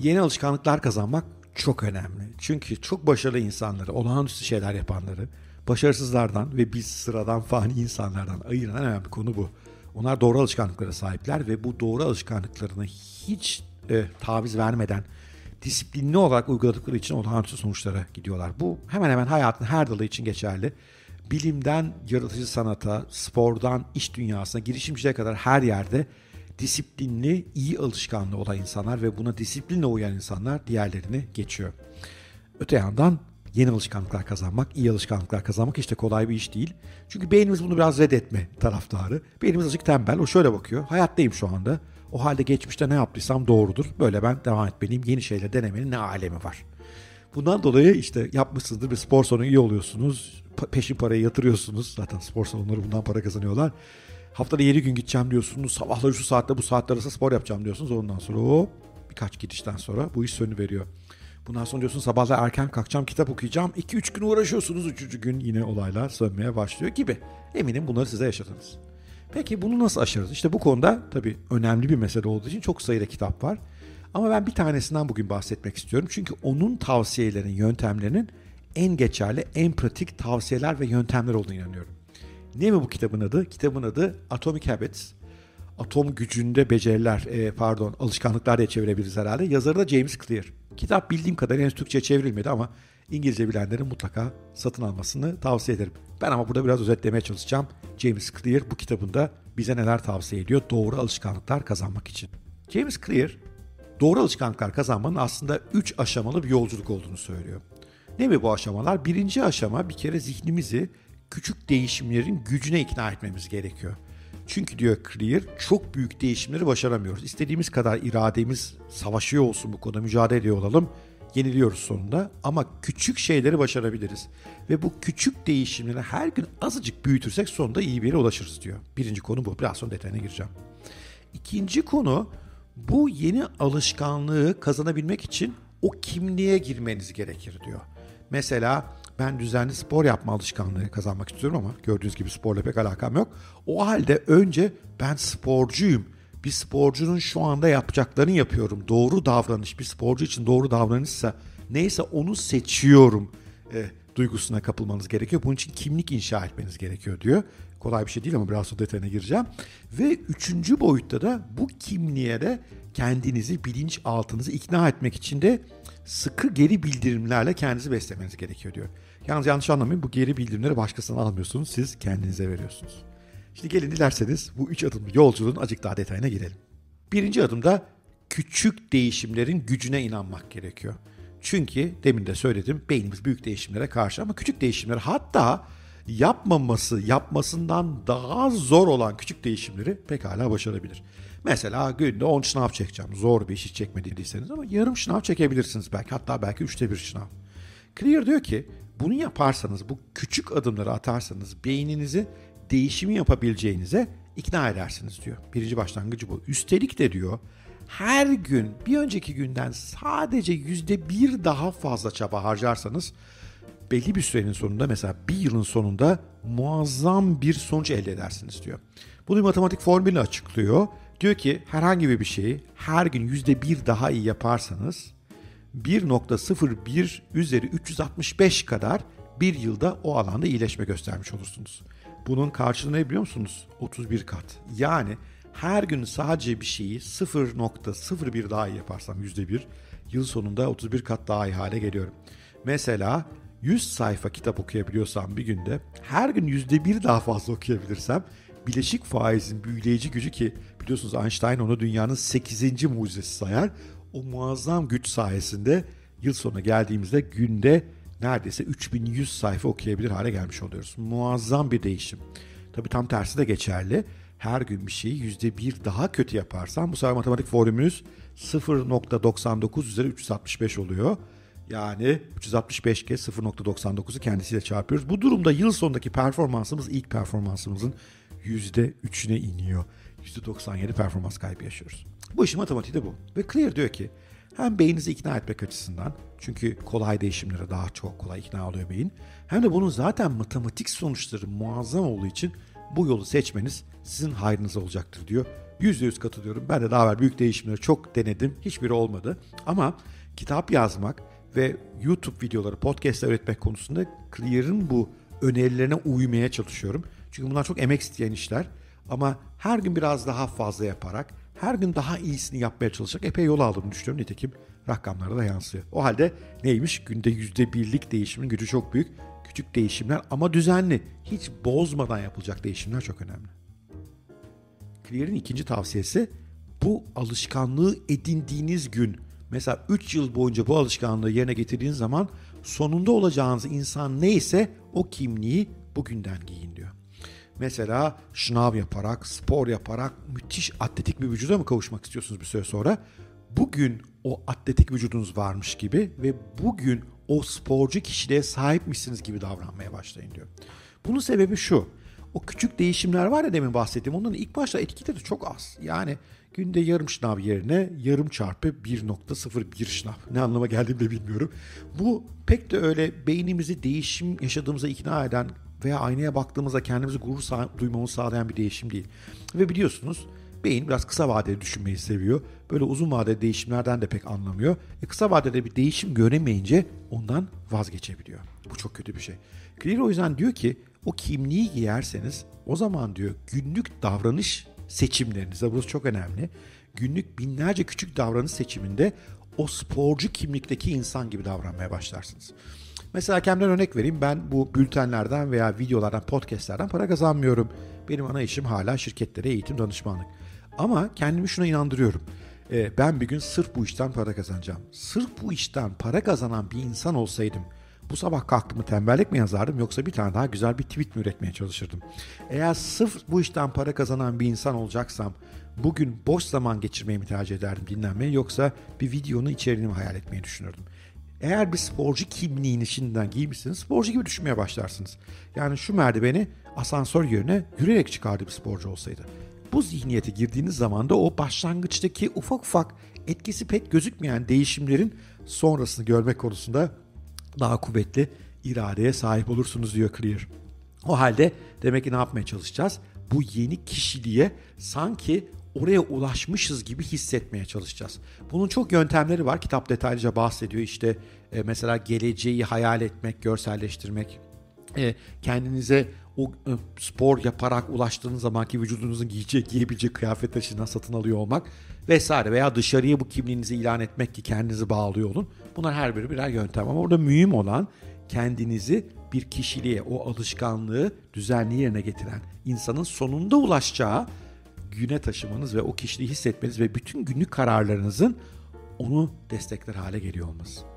Yeni alışkanlıklar kazanmak çok önemli. Çünkü çok başarılı insanları, olağanüstü şeyler yapanları, başarısızlardan ve biz sıradan fani insanlardan ayıran en önemli konu bu. Onlar doğru alışkanlıklara sahipler ve bu doğru alışkanlıklarını hiç e, taviz vermeden disiplinli olarak uyguladıkları için olağanüstü sonuçlara gidiyorlar. Bu hemen hemen hayatın her dalı için geçerli. Bilimden yaratıcı sanata, spordan iş dünyasına, girişimciliğe kadar her yerde disiplinli, iyi alışkanlığı olan insanlar ve buna disiplinle uyan insanlar diğerlerini geçiyor. Öte yandan yeni alışkanlıklar kazanmak, iyi alışkanlıklar kazanmak işte kolay bir iş değil. Çünkü beynimiz bunu biraz reddetme taraftarı. Beynimiz azıcık tembel. O şöyle bakıyor. Hayattayım şu anda. O halde geçmişte ne yaptıysam doğrudur. Böyle ben devam etmeliyim. Yeni şeyler denemenin ne alemi var. Bundan dolayı işte yapmışsınızdır bir spor salonu iyi oluyorsunuz. Peşin parayı yatırıyorsunuz. Zaten spor salonları bundan para kazanıyorlar. Haftada 7 gün gideceğim diyorsunuz. Sabahları şu saatte bu saatte arası spor yapacağım diyorsunuz. Ondan sonra hop birkaç gidişten sonra bu iş sönü veriyor. Bundan sonra diyorsun sabahlar erken kalkacağım kitap okuyacağım. 2-3 gün uğraşıyorsunuz. Üçüncü gün yine olaylar sönmeye başlıyor gibi. Eminim bunları size yaşadınız. Peki bunu nasıl aşarız? İşte bu konuda tabii önemli bir mesele olduğu için çok sayıda kitap var. Ama ben bir tanesinden bugün bahsetmek istiyorum. Çünkü onun tavsiyelerinin, yöntemlerinin en geçerli, en pratik tavsiyeler ve yöntemler olduğunu inanıyorum. Ne mi bu kitabın adı? Kitabın adı Atomic Habits. Atom gücünde beceriler, e, pardon alışkanlıklar diye çevirebiliriz herhalde. Yazarı da James Clear. Kitap bildiğim kadarıyla henüz Türkçe çevrilmedi ama İngilizce bilenlerin mutlaka satın almasını tavsiye ederim. Ben ama burada biraz özetlemeye çalışacağım. James Clear bu kitabında bize neler tavsiye ediyor doğru alışkanlıklar kazanmak için. James Clear doğru alışkanlıklar kazanmanın aslında 3 aşamalı bir yolculuk olduğunu söylüyor. Ne mi bu aşamalar? Birinci aşama bir kere zihnimizi küçük değişimlerin gücüne ikna etmemiz gerekiyor. Çünkü diyor Clear çok büyük değişimleri başaramıyoruz. İstediğimiz kadar irademiz savaşıyor olsun bu konuda mücadele ediyor olalım. Yeniliyoruz sonunda ama küçük şeyleri başarabiliriz. Ve bu küçük değişimleri her gün azıcık büyütürsek sonunda iyi bir yere ulaşırız diyor. Birinci konu bu. Biraz sonra detayına gireceğim. İkinci konu bu yeni alışkanlığı kazanabilmek için o kimliğe girmeniz gerekir diyor. Mesela ben düzenli spor yapma alışkanlığı kazanmak istiyorum ama gördüğünüz gibi sporla pek alakam yok. O halde önce ben sporcuyum. Bir sporcunun şu anda yapacaklarını yapıyorum. Doğru davranış bir sporcu için doğru davranışsa neyse onu seçiyorum e, duygusuna kapılmanız gerekiyor. Bunun için kimlik inşa etmeniz gerekiyor diyor. Kolay bir şey değil ama biraz sonra detayına gireceğim. Ve üçüncü boyutta da bu kimliğe de kendinizi, bilinç altınızı ikna etmek için de sıkı geri bildirimlerle kendinizi beslemeniz gerekiyor diyor. Yalnız yanlış anlamayın bu geri bildirimleri başkasına almıyorsunuz. Siz kendinize veriyorsunuz. Şimdi gelin dilerseniz bu üç adımlı yolculuğun azıcık daha detayına girelim. Birinci adımda küçük değişimlerin gücüne inanmak gerekiyor. Çünkü demin de söyledim beynimiz büyük değişimlere karşı ama küçük değişimler hatta yapmaması, yapmasından daha zor olan küçük değişimleri pekala başarabilir. Mesela günde 10 şınav çekeceğim. Zor bir iş hiç çekmediyseniz ama yarım şınav çekebilirsiniz belki. Hatta belki üçte bir şınav. Clear diyor ki bunu yaparsanız, bu küçük adımları atarsanız beyninizi değişimi yapabileceğinize ikna edersiniz diyor. Birinci başlangıcı bu. Üstelik de diyor her gün bir önceki günden sadece yüzde bir daha fazla çaba harcarsanız belli bir sürenin sonunda mesela bir yılın sonunda muazzam bir sonuç elde edersiniz diyor. Bunu bir matematik formülü açıklıyor. Diyor ki herhangi bir şeyi her gün yüzde bir daha iyi yaparsanız 1.01 üzeri 365 kadar bir yılda o alanda iyileşme göstermiş olursunuz. Bunun karşılığı ne biliyor musunuz? 31 kat. Yani her gün sadece bir şeyi 0.01 daha iyi yaparsam %1 yıl sonunda 31 kat daha iyi hale geliyorum. Mesela 100 sayfa kitap okuyabiliyorsam bir günde her gün %1 daha fazla okuyabilirsem bileşik faizin büyüleyici gücü ki biliyorsunuz Einstein onu dünyanın 8. mucizesi sayar. O muazzam güç sayesinde yıl sonuna geldiğimizde günde neredeyse 3100 sayfa okuyabilir hale gelmiş oluyoruz. Muazzam bir değişim. Tabii tam tersi de geçerli. Her gün bir şeyi %1 daha kötü yaparsan bu sefer matematik formülümüz 0.99 üzeri 365 oluyor. Yani 365 kez 0.99'u kendisiyle çarpıyoruz. Bu durumda yıl sonundaki performansımız ilk performansımızın %3'üne iniyor. %97 performans kaybı yaşıyoruz. Bu işin matematiği de bu. Ve Clear diyor ki hem beyninizi ikna etmek açısından çünkü kolay değişimlere daha çok kolay ikna oluyor beyin. Hem de bunun zaten matematik sonuçları muazzam olduğu için bu yolu seçmeniz sizin hayrınıza olacaktır diyor. %100 katılıyorum. Ben de daha evvel büyük değişimleri çok denedim. Hiçbiri olmadı. Ama kitap yazmak ve YouTube videoları, podcastler üretmek konusunda Clear'ın bu önerilerine uymaya çalışıyorum. Çünkü bunlar çok emek isteyen işler. Ama her gün biraz daha fazla yaparak, her gün daha iyisini yapmaya çalışarak epey yol aldığını düşünüyorum. Nitekim rakamlara da yansıyor. O halde neymiş? Günde %1'lik değişimin gücü çok büyük. Küçük değişimler ama düzenli. Hiç bozmadan yapılacak değişimler çok önemli. Clear'in ikinci tavsiyesi bu alışkanlığı edindiğiniz gün mesela 3 yıl boyunca bu alışkanlığı yerine getirdiğiniz zaman sonunda olacağınız insan neyse o kimliği bugünden giyin diyor. Mesela şınav yaparak, spor yaparak müthiş atletik bir vücuda mı kavuşmak istiyorsunuz bir süre sonra? Bugün o atletik vücudunuz varmış gibi ve bugün o sporcu kişiliğe sahipmişsiniz gibi davranmaya başlayın diyor. Bunun sebebi şu. O küçük değişimler var ya demin bahsettiğim onların ilk başta etkileri çok az. Yani günde yarım şınav yerine yarım çarpı 1.01 şınav. Ne anlama geldiğini de bilmiyorum. Bu pek de öyle beynimizi değişim yaşadığımıza ikna eden veya aynaya baktığımızda kendimizi gurur sağ- duymamızı sağlayan bir değişim değil. Ve biliyorsunuz beyin biraz kısa vadeli düşünmeyi seviyor. Böyle uzun vadeli değişimlerden de pek anlamıyor. E kısa vadede bir değişim göremeyince ondan vazgeçebiliyor. Bu çok kötü bir şey. Clear o yüzden diyor ki o kimliği giyerseniz o zaman diyor günlük davranış seçimlerinize burası çok önemli. Günlük binlerce küçük davranış seçiminde o sporcu kimlikteki insan gibi davranmaya başlarsınız. Mesela kendimden örnek vereyim. Ben bu bültenlerden veya videolardan, podcastlerden para kazanmıyorum. Benim ana işim hala şirketlere eğitim danışmanlık. Ama kendimi şuna inandırıyorum. Ee, ben bir gün sırf bu işten para kazanacağım. Sırf bu işten para kazanan bir insan olsaydım bu sabah kalktığımı tembellik mi yazardım yoksa bir tane daha güzel bir tweet mi üretmeye çalışırdım? Eğer sırf bu işten para kazanan bir insan olacaksam bugün boş zaman geçirmeyi mi tercih ederdim dinlenmeyi yoksa bir videonun içeriğini mi hayal etmeyi düşünürdüm? Eğer bir sporcu kimliğini şimdiden giymişsiniz sporcu gibi düşünmeye başlarsınız. Yani şu merdiveni asansör yerine yürüyerek çıkardı bir sporcu olsaydı. Bu zihniyete girdiğiniz zaman da o başlangıçtaki ufak ufak etkisi pek gözükmeyen değişimlerin sonrasını görmek konusunda daha kuvvetli iradeye sahip olursunuz diyor Clear. O halde demek ki ne yapmaya çalışacağız? Bu yeni kişiliğe sanki oraya ulaşmışız gibi hissetmeye çalışacağız. Bunun çok yöntemleri var. Kitap detaylıca bahsediyor. İşte e, mesela geleceği hayal etmek, görselleştirmek, e, kendinize o e, spor yaparak ulaştığınız zamanki vücudunuzun giyeceği, giyebileceği kıyafet taşından satın alıyor olmak vesaire veya dışarıya bu kimliğinizi ilan etmek ki kendinizi bağlıyor olun. Bunlar her biri birer yöntem ama orada mühim olan kendinizi bir kişiliğe, o alışkanlığı düzenli yerine getiren insanın sonunda ulaşacağı güne taşımanız ve o kişiliği hissetmeniz ve bütün günlük kararlarınızın onu destekler hale geliyor olması.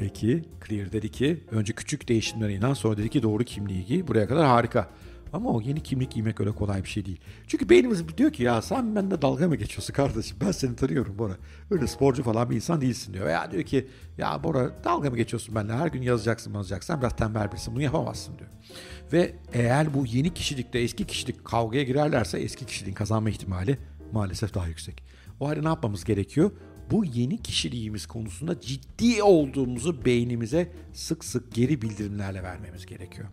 Peki Clear dedi ki önce küçük değişimlere inan sonra dedi ki doğru kimliği giy. Buraya kadar harika. Ama o yeni kimlik giymek öyle kolay bir şey değil. Çünkü beynimiz diyor ki ya sen bende dalga mı geçiyorsun kardeşim? Ben seni tanıyorum Bora. Öyle sporcu falan bir insan değilsin diyor. Veya diyor ki ya Bora dalga mı geçiyorsun benimle? Her gün yazacaksın yazacaksın. Biraz tembel birisin bunu yapamazsın diyor. Ve eğer bu yeni kişilikte eski kişilik kavgaya girerlerse eski kişiliğin kazanma ihtimali maalesef daha yüksek. O halde ne yapmamız gerekiyor? Bu yeni kişiliğimiz konusunda ciddi olduğumuzu beynimize sık sık geri bildirimlerle vermemiz gerekiyor.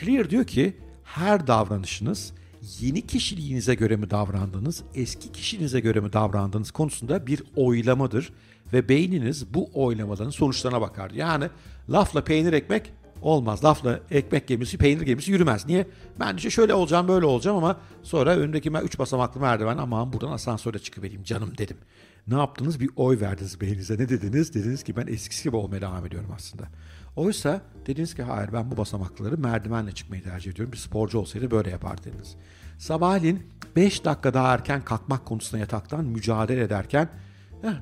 Clear diyor ki her davranışınız yeni kişiliğinize göre mi davrandığınız, eski kişiliğinize göre mi davrandığınız konusunda bir oylamadır ve beyniniz bu oylamaların sonuçlarına bakar. Yani lafla peynir ekmek olmaz. Lafla ekmek gemisi, peynir gemisi yürümez. Niye? Ben işte şöyle olacağım, böyle olacağım ama sonra önündeki 3 basamaklı merdiven aman buradan asansöre çıkıvereyim canım dedim. Ne yaptınız? Bir oy verdiniz beyninize. Ne dediniz? Dediniz ki ben eskisi gibi olmaya devam ediyorum aslında. Oysa dediniz ki hayır ben bu basamakları merdivenle çıkmayı tercih ediyorum. Bir sporcu olsaydı böyle yapar dediniz. Sabahleyin 5 dakika daha erken kalkmak konusunda yataktan mücadele ederken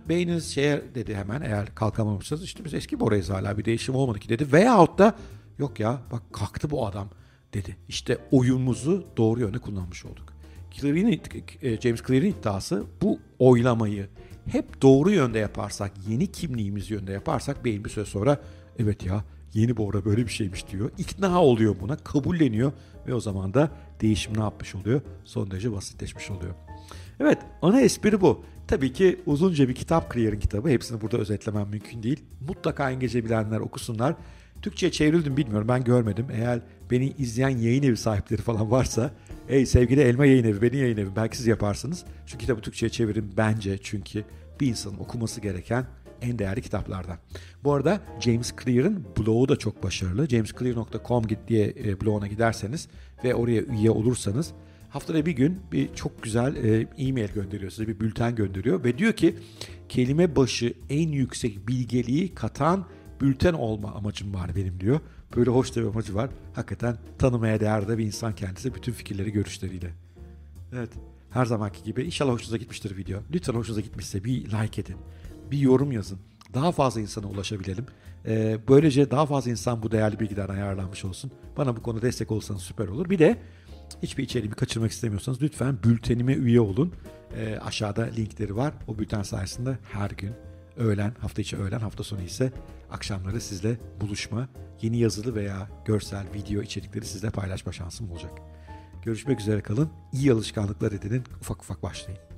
beyniniz şeye dedi hemen eğer kalkamamışsınız işte biz eski Bora'yız hala bir değişim olmadı ki dedi. Veyahut da yok ya bak kalktı bu adam dedi. İşte oyunumuzu doğru yöne kullanmış olduk. Clear'in, e, James Clear'in iddiası bu oylamayı hep doğru yönde yaparsak, yeni kimliğimiz yönde yaparsak beyin bir süre sonra evet ya yeni Bora böyle bir şeymiş diyor. İkna oluyor buna, kabulleniyor ve o zaman da değişim ne yapmış oluyor? Son derece basitleşmiş oluyor. Evet ana espri bu. Tabii ki uzunca bir kitap Clear'in kitabı. Hepsini burada özetlemem mümkün değil. Mutlaka İngilizce bilenler okusunlar. Türkçe'ye çevrildim bilmiyorum ben görmedim. Eğer beni izleyen yayın evi sahipleri falan varsa Ey sevgili Elma Yayın Evi, benim yayın evi. Belki siz yaparsınız. Şu kitabı Türkçe'ye çevirin bence çünkü bir insanın okuması gereken en değerli kitaplardan. Bu arada James Clear'ın blogu da çok başarılı. jamesclear.com diye e, bloguna giderseniz ve oraya üye olursanız haftada bir gün bir çok güzel e, e-mail gönderiyor size bir bülten gönderiyor ve diyor ki kelime başı en yüksek bilgeliği katan bülten olma amacım var benim diyor. Böyle hoş da bir amacı var. Hakikaten tanımaya değer de bir insan kendisi bütün fikirleri görüşleriyle. Evet her zamanki gibi inşallah hoşunuza gitmiştir video. Lütfen hoşunuza gitmişse bir like edin. Bir yorum yazın. Daha fazla insana ulaşabilelim. Ee, böylece daha fazla insan bu değerli bilgiden ayarlanmış olsun. Bana bu konuda destek olursanız süper olur. Bir de hiçbir içeriğimi kaçırmak istemiyorsanız lütfen bültenime üye olun. Ee, aşağıda linkleri var. O bülten sayesinde her gün öğlen, hafta içi öğlen, hafta sonu ise akşamları sizle buluşma, yeni yazılı veya görsel video içerikleri sizle paylaşma şansım olacak. Görüşmek üzere kalın. İyi alışkanlıklar edinin. Ufak ufak başlayın.